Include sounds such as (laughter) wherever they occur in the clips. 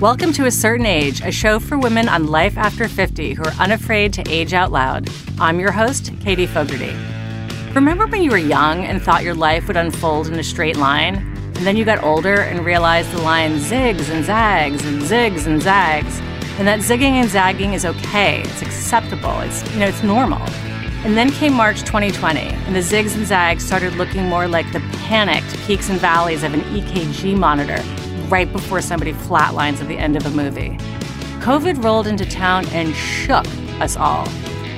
Welcome to A Certain Age, a show for women on life after 50 who are unafraid to age out loud. I'm your host, Katie Fogarty. Remember when you were young and thought your life would unfold in a straight line? And then you got older and realized the line zigs and zags and zigs and zags. And that zigging and zagging is okay, it's acceptable, it's, you know, it's normal. And then came March 2020, and the zigs and zags started looking more like the panicked peaks and valleys of an EKG monitor right before somebody flatlines at the end of a movie. COVID rolled into town and shook us all.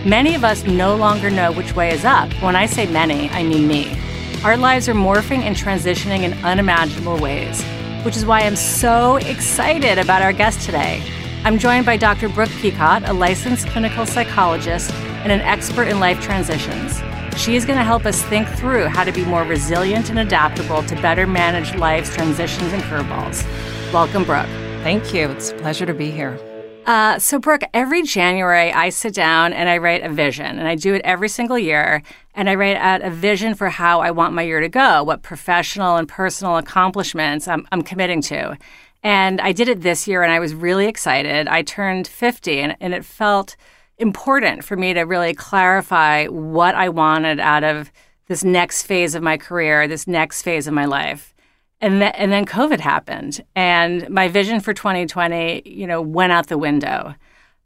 Many of us no longer know which way is up. When I say many, I mean me. Our lives are morphing and transitioning in unimaginable ways, which is why I'm so excited about our guest today. I'm joined by Dr. Brooke Picotte, a licensed clinical psychologist and an expert in life transitions. She is going to help us think through how to be more resilient and adaptable to better manage life's transitions and curveballs. Welcome, Brooke. Thank you. It's a pleasure to be here. Uh, so, Brooke, every January I sit down and I write a vision, and I do it every single year. And I write out a vision for how I want my year to go, what professional and personal accomplishments I'm, I'm committing to. And I did it this year, and I was really excited. I turned 50, and, and it felt important for me to really clarify what I wanted out of this next phase of my career, this next phase of my life. And, th- and then COVID happened, and my vision for 2020, you know, went out the window.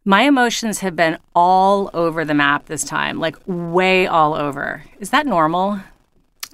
My emotions have been all over the map this time, like way all over. Is that normal?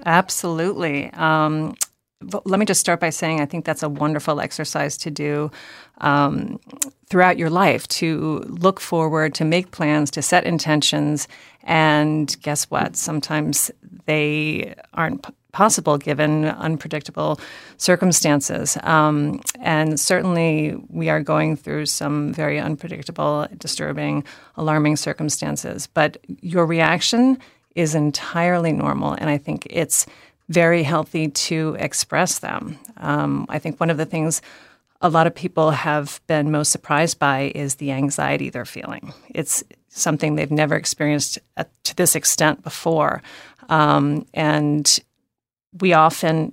Absolutely. Um, let me just start by saying I think that's a wonderful exercise to do um, throughout your life to look forward, to make plans, to set intentions. And guess what? Sometimes they aren't p- possible given unpredictable circumstances. Um, and certainly we are going through some very unpredictable, disturbing, alarming circumstances. But your reaction is entirely normal. And I think it's very healthy to express them. Um, I think one of the things a lot of people have been most surprised by is the anxiety they're feeling. It's something they've never experienced to this extent before. Um, and we often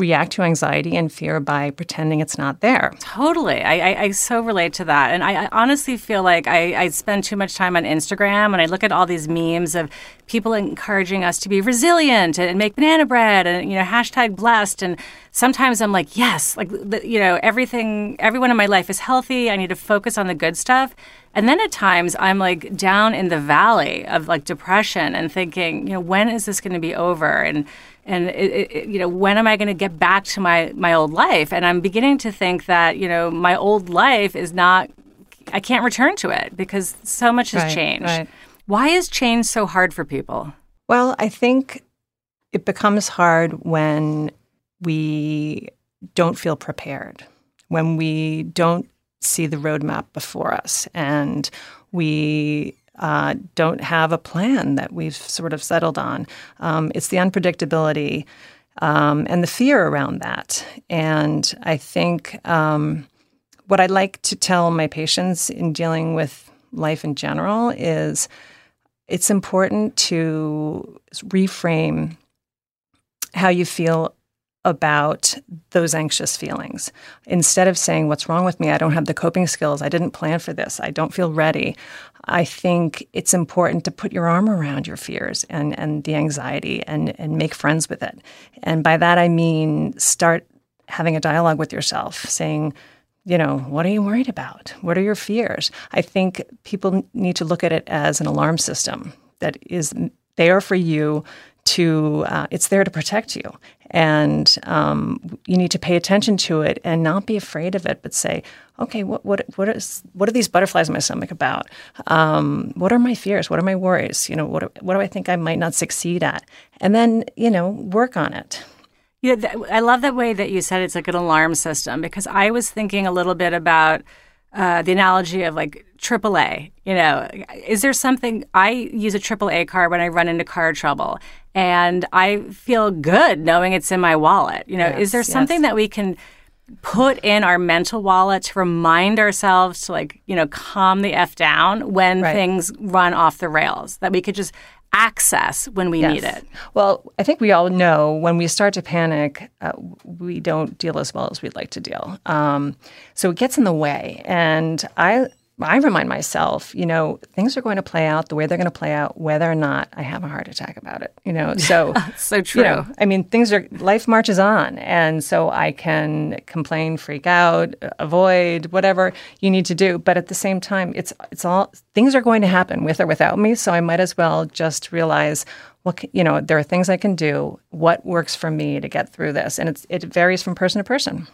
react to anxiety and fear by pretending it's not there. Totally. I, I, I so relate to that. And I, I honestly feel like I, spend too much time on Instagram and I look at all these memes of people encouraging us to be resilient and, and make banana bread and, you know, hashtag blessed. And sometimes I'm like, yes, like, you know, everything, everyone in my life is healthy. I need to focus on the good stuff. And then at times I'm like down in the valley of like depression and thinking, you know, when is this going to be over? And and it, it, you know when am i going to get back to my my old life and i'm beginning to think that you know my old life is not i can't return to it because so much has right, changed right. why is change so hard for people well i think it becomes hard when we don't feel prepared when we don't see the roadmap before us and we uh, don't have a plan that we've sort of settled on. Um, it's the unpredictability um, and the fear around that. And I think um, what I like to tell my patients in dealing with life in general is it's important to reframe how you feel about those anxious feelings. Instead of saying, What's wrong with me? I don't have the coping skills. I didn't plan for this. I don't feel ready. I think it's important to put your arm around your fears and, and the anxiety and, and make friends with it. And by that, I mean start having a dialogue with yourself, saying, you know, what are you worried about? What are your fears? I think people need to look at it as an alarm system that is there for you to uh, it's there to protect you. And um, you need to pay attention to it and not be afraid of it but say okay what what what is what are these butterflies in my stomach about? Um, what are my fears? What are my worries? You know what what do i think i might not succeed at? And then you know work on it. Yeah i love that way that you said it's like an alarm system because i was thinking a little bit about uh, the analogy of like AAA. You know, is there something I use a AAA card when I run into car trouble, and I feel good knowing it's in my wallet. You know, yes, is there something yes. that we can put in our mental wallet to remind ourselves to like you know calm the f down when right. things run off the rails? That we could just access when we Yes. need it. Well, I think we all know when we start to panic, uh, we don't deal as well as we'd like to deal. Um, so it gets in the way. And I, I remind myself, you know, things are going to play out the way they're going to play out, whether or not I have a heart attack about it. You know, (laughs) so So true. you know, I mean, things are life marches on, and so I can complain, freak out, avoid whatever you need to do. But at the same time, it's it's all things are going to happen with or without me. So I might as well just realize what you know. There are things I can do. What works for me to get through this, and it's it varies from person to person.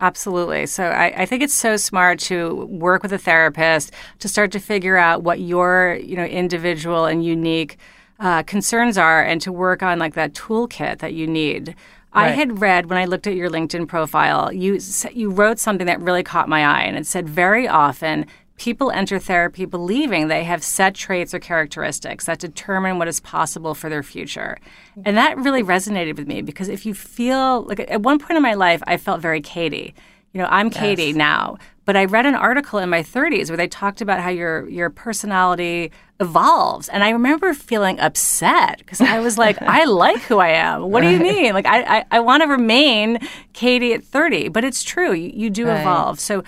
Absolutely. So I, I think it's so smart to work with a therapist to start to figure out what your you know individual and unique uh, concerns are, and to work on like that toolkit that you need. I had read when I looked at your LinkedIn profile, you you wrote something that really caught my eye, and it said very often people enter therapy believing they have set traits or characteristics that determine what is possible for their future. And that really resonated with me because if you feel like at one point in my life, I felt very Katie. You know, I'm Katie now, but I read an article in my 30s where they talked about how your your personality evolves, and I remember feeling upset because I was like, (laughs) I like who I am. What do you mean? Like, I I, I want to remain Katie at 30, but it's true, you, you do Right. evolve. So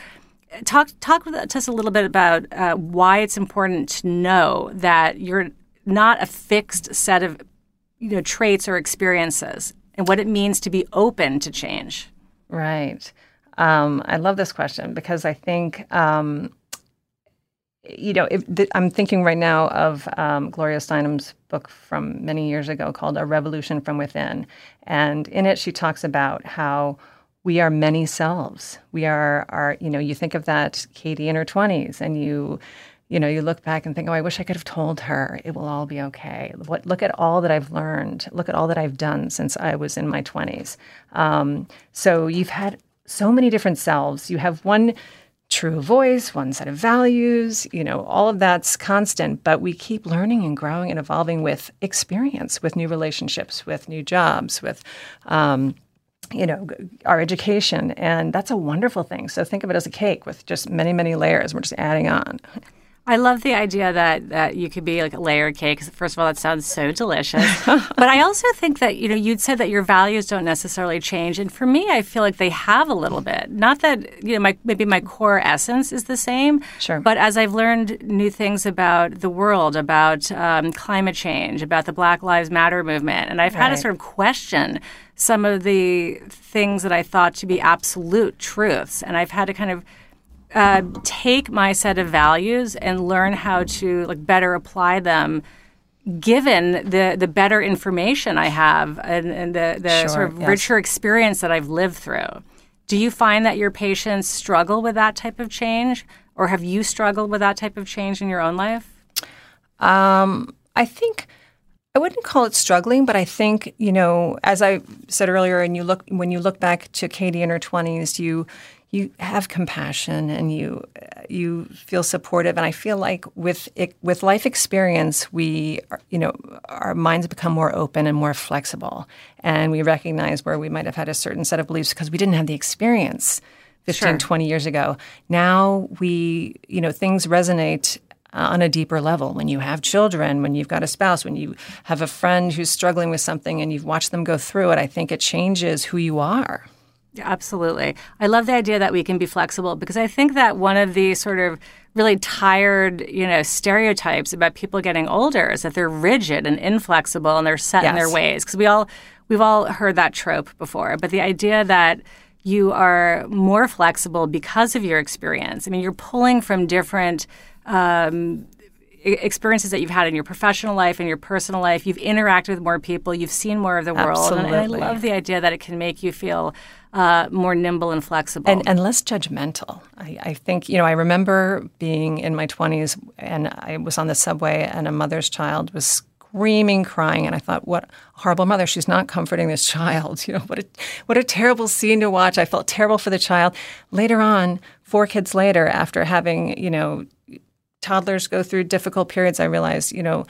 talk talk to us a little bit about uh, why it's important to know that you're not a fixed set of you know traits or experiences and what it means to be open to change Right. Um, I love this question because I think, um, you know, th- I'm thinking right now of um, Gloria Steinem's book from many years ago called A Revolution from Within. And in it, she talks about how we are many selves. We are, are, you know, you think of that Katie in her 20s and you, you know, you look back and think, oh, I wish I could have told her it will all be okay. What, look at all that I've learned. Look at all that I've done since I was in my 20s. Um, so you've had so many different selves. You have one true voice, one set of values, you know, all of that's constant, but we keep learning and growing and evolving with experience, with new relationships, with new jobs, with, um, you know, our education. And that's a wonderful thing. So think of it as a cake with just many, many layers. We're just adding on. I love the idea that that you could be like a layered cake. First of all, that sounds so delicious. (laughs) but I also think that you know you'd said that your values don't necessarily change, and for me, I feel like they have a little bit. Not that you know my maybe my core essence is the same. Sure. But as I've learned new things about the world, about um, climate change, about the Black Lives Matter movement, and I've had to sort of question some of the things that I thought to be absolute truths, and I've had to kind of uh, take my set of values and learn how to like better apply them given the the better information I have and, and the, the Sure, sort of yes. richer experience that I've lived through. Do you find that your patients struggle with that type of change, or have you struggled with that type of change in your own life? Um, I think I wouldn't call it struggling, but I think you know, as I said earlier, and you look when you look back to Katie in her twenties, you you have compassion and you you feel supportive, and I feel like with it, with life experience, we are- you know our minds become more open and more flexible, and we recognize where we might have had a certain set of beliefs because we didn't have the experience 15, Sure. 20 years ago. Now we, you know, things resonate uh, on a deeper level when you have children, when you've got a spouse, when you have a friend who's struggling with something and you've watched them go through it. I think it changes who you are. Yeah, absolutely. I love the idea that we can be flexible because I think that one of the sort of really tired, you know, stereotypes about people getting older is that they're rigid and inflexible and they're set in their ways. Because we all we've all heard that trope before. But the idea that you are more flexible because of your experience. I mean, you're pulling from different um, experiences that you've had in your professional life and your personal life. You've interacted with more people. You've seen more of the world. And, and I love the idea that it can make you feel uh, more nimble and flexible. and, and less judgmental. I, I think, you know, I remember being in my 20s and I was on the subway and a mother's child was screaming, crying. And I thought, what a horrible mother. She's not comforting this child. (laughs) You know, what a, what a terrible scene to watch. I felt terrible for the child. Later on, four kids later, after having, you know, toddlers go through difficult periods, I realized, you know,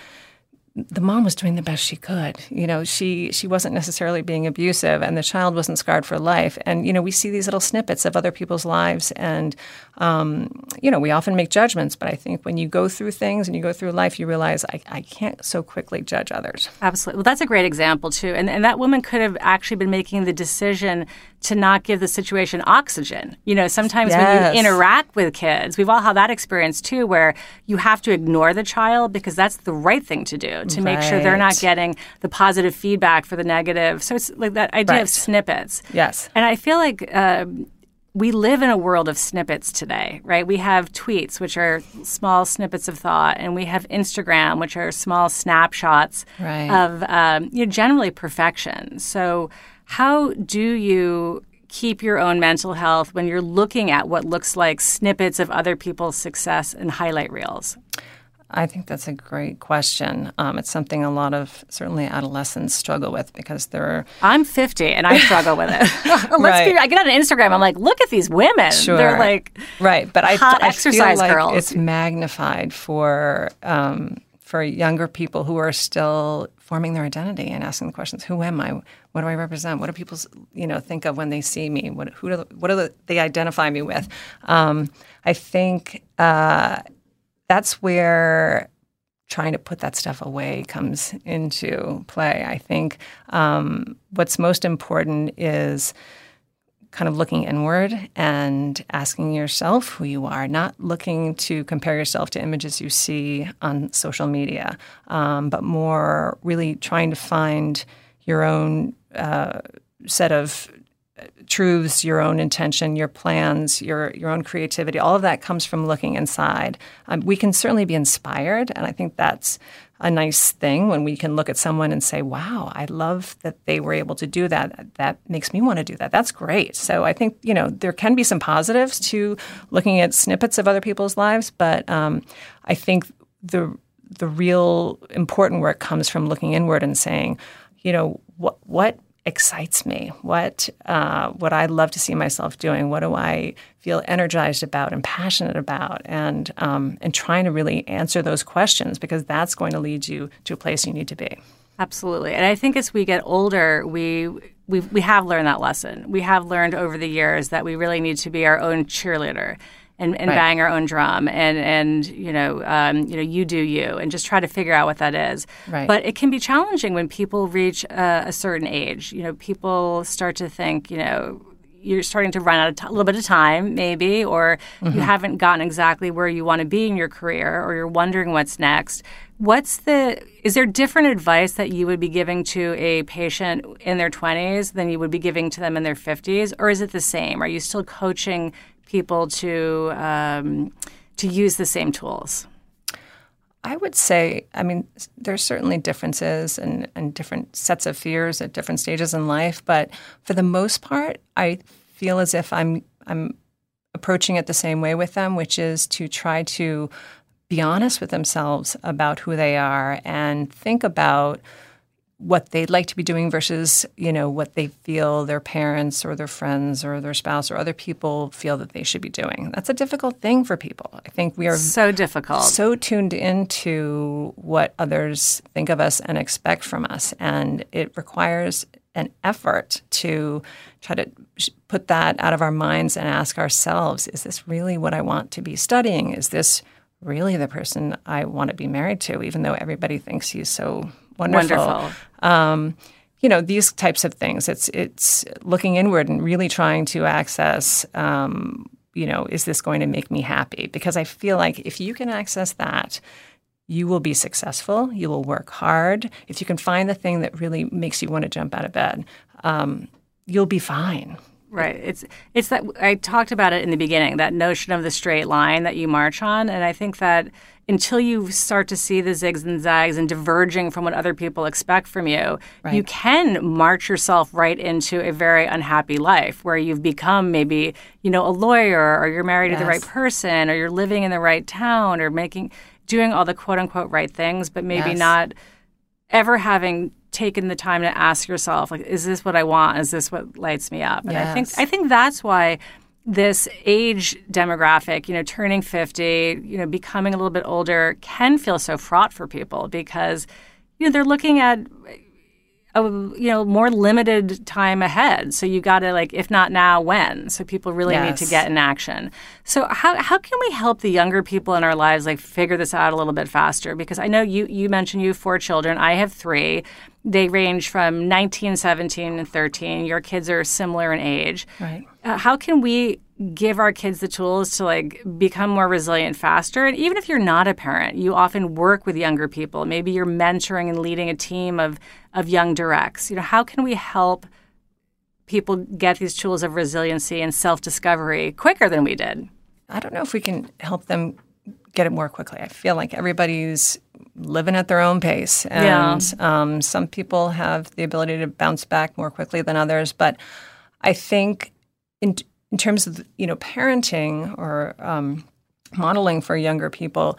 the mom was doing the best she could. You know, she she wasn't necessarily being abusive, and the child wasn't scarred for life. And you know, we see these little snippets of other people's lives, and um, you know, we often make judgments. But I think when you go through things and you go through life, you realize I, I can't so quickly judge others. Absolutely. Well, that's a great example too. And and that woman could have actually been making the decision to not give the situation oxygen. You know, sometimes Yes. when you interact with kids, we've all had that experience too, where you have to ignore the child because that's the right thing to do to make sure they're not getting the positive feedback for the negative. So it's like that idea Right. of snippets. Yes. And I feel like um, we live in a world of snippets today, right? We have tweets, which are small snippets of thought, and we have Instagram, which are small snapshots Right. of um, you know, generally perfection. So, how do you keep your own mental health when you're looking at what looks like snippets of other people's success and highlight reels? I think that's a great question. Um, it's something a lot of certainly adolescents struggle with because they're I'm 50 and I struggle with it. (laughs) (laughs) Let's Right. be, I get on Instagram, I'm like, look at these women. Sure. They're like, right, but I, hot I exercise like girls. it's magnified for um, for younger people who are still forming their identity and asking the questions: Who am I? What do I represent? What do people you know think of when they see me? What who do what do they identify me with? Um, I think uh, that's where trying to put that stuff away comes into play. I think um, what's most important is kind of looking inward and asking yourself who you are, not looking to compare yourself to images you see on social media, um, but more really trying to find your own uh, set of truths, your own intention, your plans, your your own creativity. All of that comes from looking inside. Um, we can certainly be inspired, and I think that's a nice thing when we can look at someone and say, "Wow, I love that they were able to do that. That makes me want to do that. That's great." So I think you know there can be some positives to looking at snippets of other people's lives, but um, I think the the real important work comes from looking inward and saying, you know, what what excites me? What uh, what I love to see myself doing? What do I feel energized about and passionate about? And um, and trying to really answer those questions because that's going to lead you to a place you need to be. Absolutely. And I think as we get older, we we we have learned that lesson. We have learned over the years that we really need to be our own cheerleader and, and Right. bang our own drum and and you know um, you know you do you and just try to figure out what that is. Right. But it can be challenging when people reach a, a certain age. You know, people start to think you know you're starting to run out of t- a little bit of time, maybe, or you haven't gotten exactly where you want to be in your career, or you're wondering what's next. What's the, is there different advice that you would be giving to a patient in their 20s than you would be giving to them in their 50s? Or is it the same? Are you still coaching people to, um, to use the same tools? I would say, I mean, there's certainly differences and, and different sets of fears at different stages in life, but for the most part, I feel as if I'm I'm approaching it the same way with them, which is to try to be honest with themselves about who they are and think about what they'd like to be doing versus you know what they feel their parents or their friends or their spouse or other people feel that they should be doing. That's a difficult thing for people. I think we are So difficult. so tuned into what others think of us and expect from us. And it requires an effort to try to put that out of our minds and ask ourselves is this really what I want to be studying? Is this really the person I want to be married to, even though everybody thinks he's so wonderful? Wonderful. um, you know these types of things. It's it's looking inward and really trying to access. Um, you know, is this going to make me happy? Because I feel like if you can access that, you will be successful. You will work hard. If you can find the thing that really makes you want to jump out of bed, um, you'll be fine. Right. It's it's that I talked about it in the beginning, that notion of the straight line that you march on, and I think that until you start to see the zigs and zags and diverging from what other people expect from you, you can march yourself right into a very unhappy life where you've become maybe, you know, a lawyer or you're married to the right person or you're living in the right town or making doing all the quote unquote right things, but maybe Yes. not ever having taken the time to ask yourself like is this what i want? Is this what lights me up? And i think i think that's why this age demographic you know turning 50 you know becoming a little bit older can feel so fraught for people because you know they're looking at a you know more limited time ahead. So you got to like if not now when. So people really yes. need to get in action. So how how can we help the younger people in our lives like figure this out a little bit faster? Because I know you you mentioned you have four children. I have three. They range from 19, 17, and 13. Your kids are similar in age. Right. Uh, how can we give our kids the tools to like become more resilient faster. And even if you're not a parent you often work with younger people. Maybe you're mentoring and leading a team of of young directs. You know how can we help people get these tools of resiliency and self-discovery quicker than we did? I don't know if we can help them get it more quickly. I feel like everybody's living at their own pace. And yeah. um, some people have the ability to bounce back more quickly than others. But i think in in terms of you know parenting or um, modeling for younger people,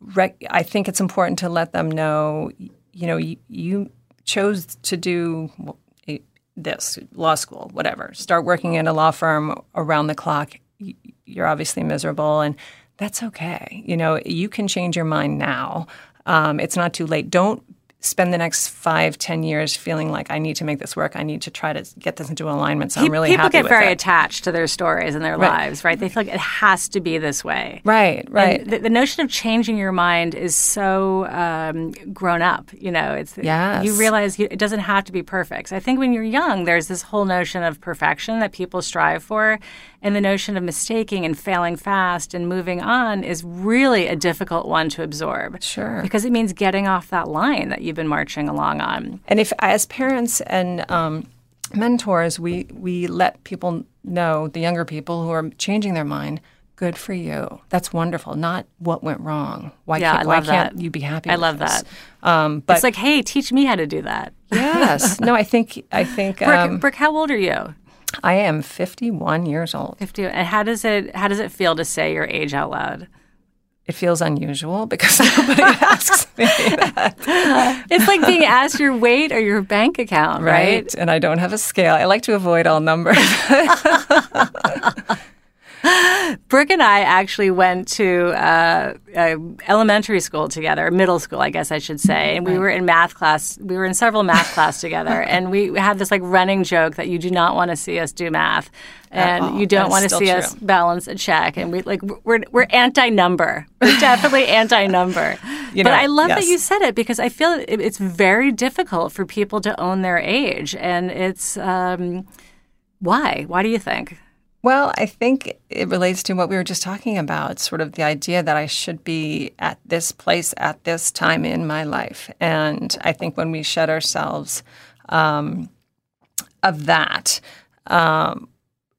rec- I think it's important to let them know, you know, you, you chose to do this law school, whatever. Start working in a law firm around the clock. You're obviously miserable, and that's okay. You know, you can change your mind now. Um, it's not too late. Don't spend the next five, ten years feeling like I need to make this work. I need to try to get this into alignment. So I'm really people get very it. attached to their stories and their right. lives, right? They feel like it has to be this way. Right, right. The, the, notion of changing your mind is so um, grown up. You know, it's yes. you realize you, it doesn't have to be perfect. So I think when you're young, there's this whole notion of perfection that people strive for, and the notion of mistaking and failing fast and moving on is really a difficult one to absorb. Sure. Because it means getting off that line that you've been marching along on. And if, as parents and um, mentors, we, we let people know, the younger people who are changing their mind, good for you. That's wonderful. Not what went wrong. Why yeah, can't, why can't you be happy? I love this? that. Um, but it's like, hey, teach me how to do that. yes. (laughs) No, I think I think. Brooke, um, Brooke, how old are you? I am 51 years old. 50. And how does it how does it feel to say your age out loud? It feels unusual because (laughs) nobody (laughs) asks me that. It's like being asked your weight or your bank account, right? right? And I don't have a scale. I like to avoid all numbers. (laughs) Brooke and I actually went to uh, elementary school together, middle school, I guess I should say, and we were in math class. We were in several math class (laughs) together, and we had this like running joke that you do not want to see us do math, and you don't want to see true. us balance a check, and we like we're we're anti number. We're (laughs) definitely anti number. You know, but I love yes. that you said it because I feel it, it's very difficult for people to own their age, and it's um, why? Why do you think? Well, I think it relates to what we were just talking about, sort of the idea that I should be at this place at this time in my life. And I think when we shed ourselves um, of that, um,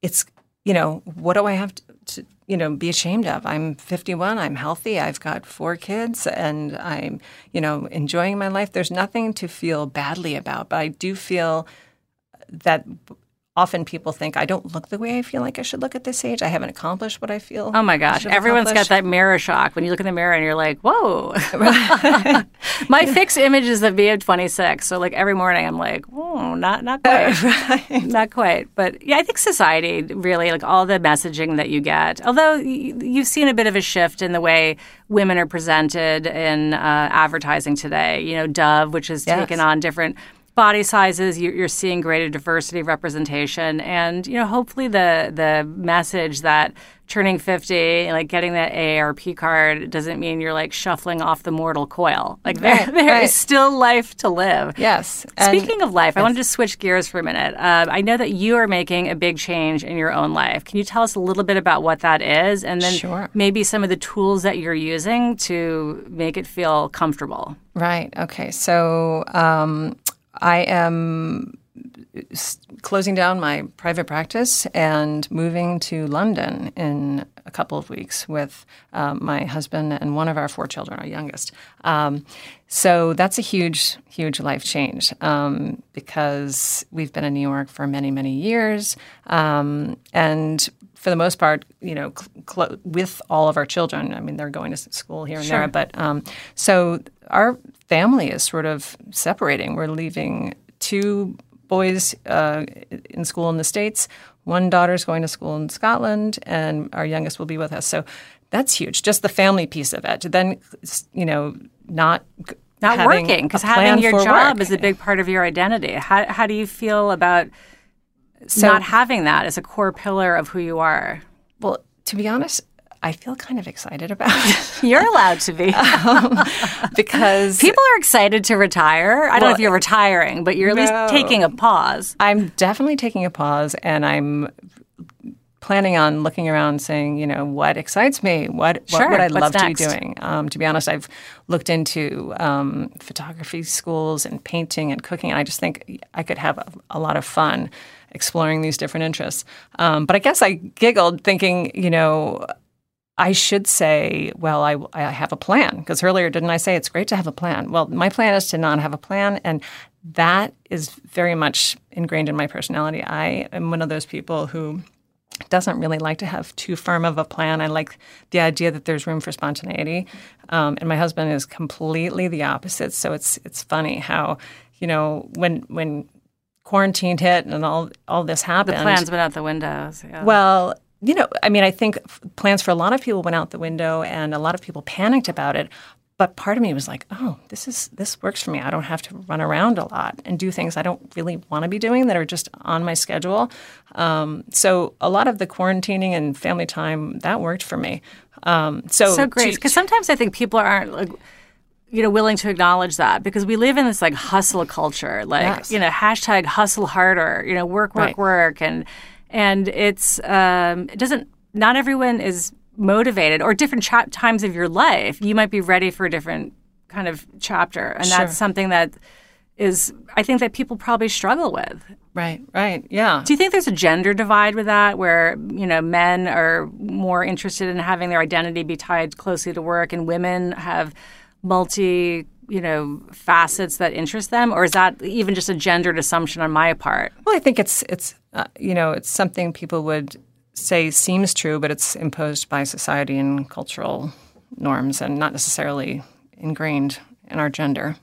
it's, you know, what do I have to, to, you know, be ashamed of? I'm 51, I'm healthy, I've got four kids, and I'm, you know, enjoying my life. There's nothing to feel badly about, but I do feel that often people think I don't look the way I feel like I should look at this age. I haven't accomplished what I feel. Oh my gosh, everyone's got that mirror shock when you look in the mirror and you're like, "Whoa." (laughs) (laughs) my fixed image is of me at 26, so like every morning I'm like, "Oh, not not (laughs) quite, right. not quite." But yeah, I think society really like all the messaging that you get. Although you've seen a bit of a shift in the way women are presented in uh, advertising today. You know, Dove, which has yes. taken on different body sizes you're seeing greater diversity representation. And you know hopefully the the message that turning 50 like getting that AARP card doesn't mean you're like shuffling off the mortal coil. Like there, there right. is still life to live. Yes speaking of life i wanted to switch gears for a minute. Uh, i know that you are making a big change in your own life. Can you tell us a little bit about what that is? And then sure. maybe some of the tools that you're using to make it feel comfortable. Right okay. So um, I am closing down my private practice and moving to London in a couple of weeks with um, my husband and one of our four children, our youngest. Um, so that's a huge, huge life change um, because we've been in New York for many, many years. Um, and for the most part, you know, cl- with all of our children, I mean, they're going to school here and sure. there, but um, so our family is sort of separating. We're leaving two boys uh, in school in the States, one daughter's going to school in Scotland, and our youngest will be with us. So that's huge, just the family piece of it. Then, you know, not not working because having your job work. is a big part of your identity. How how do you feel about So- not having that as a core pillar of who you are? Well, to be honest, I feel kind of excited about it (laughs) You're allowed to be. because People are excited to retire. I don't know if you're retiring, but you're at no. least taking a pause. I'm definitely taking a pause and I'm planning on looking around saying, you know, what excites me? What, Sure. what would I What's love to be doing? Um, to be honest, I've looked into um, photography schools and painting and cooking, and I just think I could have a, a lot of fun exploring these different interests. Um, but I guess I giggled thinking, you know, I should say, well, I, I have a plan. Because earlier, didn't I say it's great to have a plan? Well, my plan is to not have a plan. And that is very much ingrained in my personality. I am one of those people who doesn't really like to have too firm of a plan. I like the idea that there's room for spontaneity. Um, and my husband is completely the opposite. So it's it's funny how, you know, when when quarantine hit and all all this happened. The Plans went out the windows. Yeah. Well, you know, I mean, I think plans for a lot of people went out the window, and a lot of people panicked about it. But part of me was like, "Oh, this is this works for me. I don't have to run around a lot and do things I don't really want to be doing that are just on my schedule." Um, so a lot of the quarantining and family time that worked for me. Um, so so great because sometimes I think people aren't like you know willing to acknowledge that because we live in this like hustle culture like Yes. you know hashtag hustle harder you know work work Right. work and and it's um, it doesn't not everyone is motivated or different cha- times of your life you might be ready for a different kind of chapter and Sure. that's something that is I think that people probably struggle with right, right, yeah. do you think there's a gender divide with that, where you know men are more interested in having their identity be tied closely to work, and women have multi you know facets that interest them, or is that even just a gendered assumption on my part? Well, I think it's it's uh, you know it's something people would say seems true, but it's imposed by society and cultural norms, and not necessarily ingrained in our gender.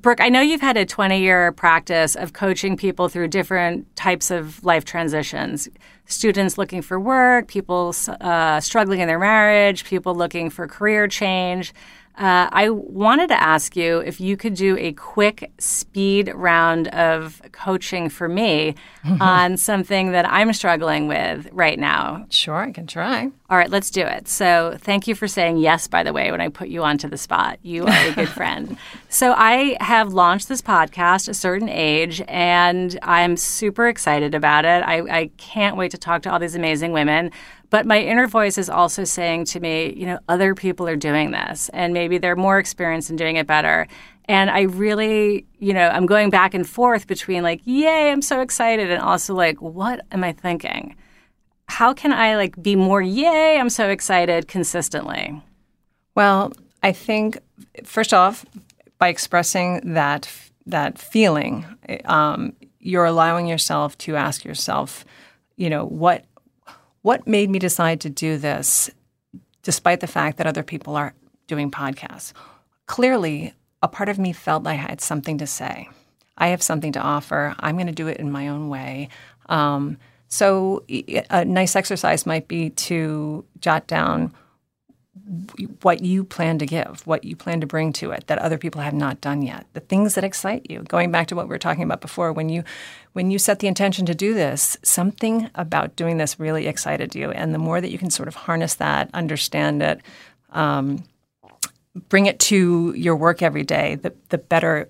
Brooke, I know you've had a 20 year practice of coaching people through different types of life transitions students looking for work, people uh, struggling in their marriage, people looking for career change. Uh, I wanted to ask you if you could do a quick speed round of coaching for me (laughs) on something that I'm struggling with right now. Sure, I can try. All right, let's do it. So, thank you for saying yes, by the way, when I put you onto the spot. You are a good (laughs) friend. So, I have launched this podcast, A Certain Age, and I'm super excited about it. I, I can't wait to talk to all these amazing women. But my inner voice is also saying to me, you know, other people are doing this, and maybe they're more experienced in doing it better. And I really, you know, I'm going back and forth between like, yay, I'm so excited, and also like, what am I thinking? how can I like be more yay, I'm so excited consistently? Well, I think first off, by expressing that that feeling, um, you're allowing yourself to ask yourself, you know, what what made me decide to do this, despite the fact that other people are doing podcasts. Clearly, a part of me felt I had something to say. I have something to offer. I'm going to do it in my own way. Um, so, a nice exercise might be to jot down what you plan to give, what you plan to bring to it that other people have not done yet, the things that excite you. Going back to what we were talking about before, when you when you set the intention to do this, something about doing this really excited you, and the more that you can sort of harness that, understand it, um, bring it to your work every day, the the better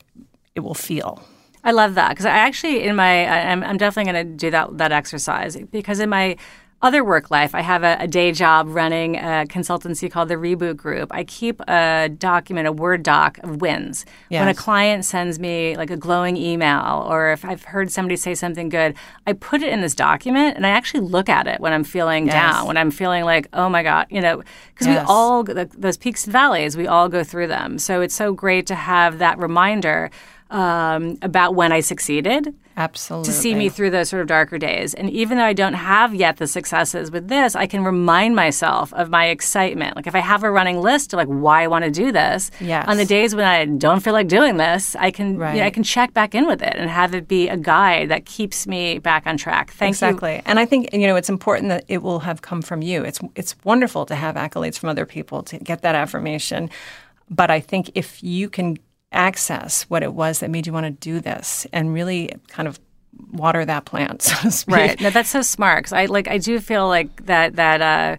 it will feel. I love that because I actually in my I'm, I'm definitely going to do that that exercise because in my other work life I have a, a day job running a consultancy called the Reboot Group. I keep a document, a Word doc of wins. When a client sends me like a glowing email or if I've heard somebody say something good, I put it in this document and I actually look at it when I'm feeling Yes. down, when I'm feeling like oh my god, you know, because we all th- those peaks and valleys, we all go through them. So it's so great to have that reminder um, about when I succeeded Absolutely. to see me through those sort of darker days. And even though I don't have yet the successes with this, I can remind myself of my excitement. Like if I have a running list of like why I want to do this, Yes. on the days when I don't feel like doing this, I can you know, I can check back in with it and have it be a guide that keeps me back on track. Thank you. exactly. And I think you know it's important that it will have come from you. It's it's wonderful to have accolades from other people to get that affirmation, but I think if you can access what it was that made you want to do this and really kind of water that plant, so to speak. Right. No, that's so smart because I like I do feel like that that uh,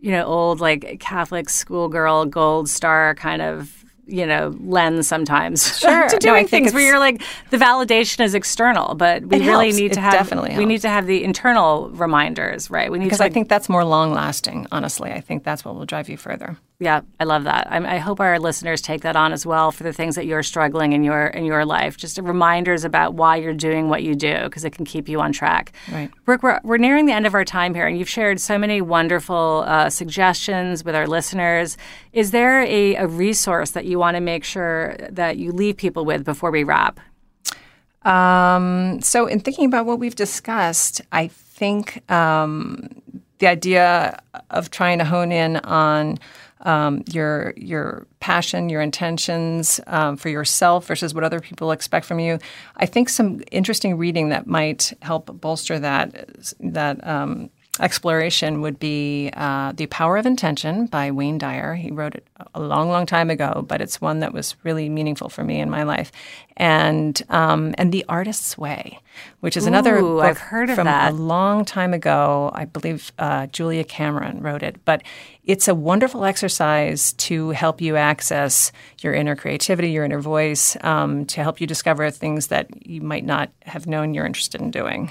you know old like Catholic schoolgirl gold star kind of you know lens sometimes (laughs) Sure. to doing think things where you're like the validation is external, but we really helps. need to It have definitely we need to have the internal reminders, right? We need Because to I think that's more long lasting, honestly. I think that's what will drive you further. Yeah, I love that. I, I hope our listeners take that on as well for the things that you're struggling in your in your life. Just reminders about why you're doing what you do because it can keep you on track. Right. Brooke, we're, we're nearing the end of our time here, and you've shared so many wonderful uh, suggestions with our listeners. Is there a, a resource that you want to make sure that you leave people with before we wrap? Um, so, in thinking about what we've discussed, I think um, the idea of trying to hone in on um, your your passion, your intentions um, for yourself versus what other people expect from you. I think some interesting reading that might help bolster that that um, exploration would be uh, The Power of Intention by Wayne Dyer. He wrote it a long, long time ago, but it's one that was really meaningful for me in my life. And um, and The Artist's Way, which is another Ooh, book I've heard of from that. a long time ago. I believe uh, Julia Cameron wrote it, but it's a wonderful exercise to help you access your inner creativity, your inner voice, um, to help you discover things that you might not have known you're interested in doing.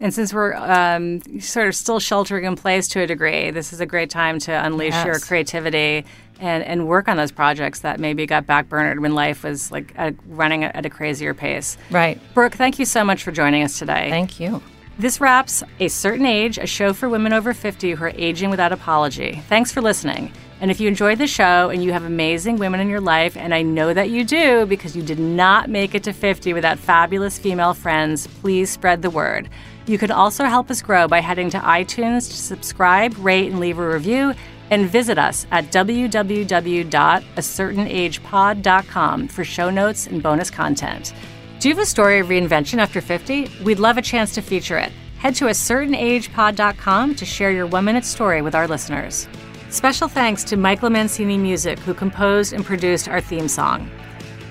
And since we're um, sort of still sheltering in place to a degree, this is a great time to unleash your creativity and, and work on those projects that maybe got backburnered when life was like at, running at a crazier pace. Right. Brooke, thank you so much for joining us today. Thank you. This wraps A Certain Age, a show for women over 50 who are aging without apology. Thanks for listening. And if you enjoyed the show and you have amazing women in your life, and I know that you do because you did not make it to 50 without fabulous female friends, please spread the word. You can also help us grow by heading to iTunes to subscribe, rate, and leave a review, and visit us at www.acertainagepod.com for show notes and bonus content. Do you have a story of reinvention after 50? We'd love a chance to feature it. Head to acertainagepod.com to share your one minute story with our listeners. Special thanks to Michael Mancini Music, who composed and produced our theme song.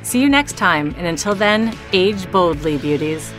See you next time, and until then, age boldly, beauties.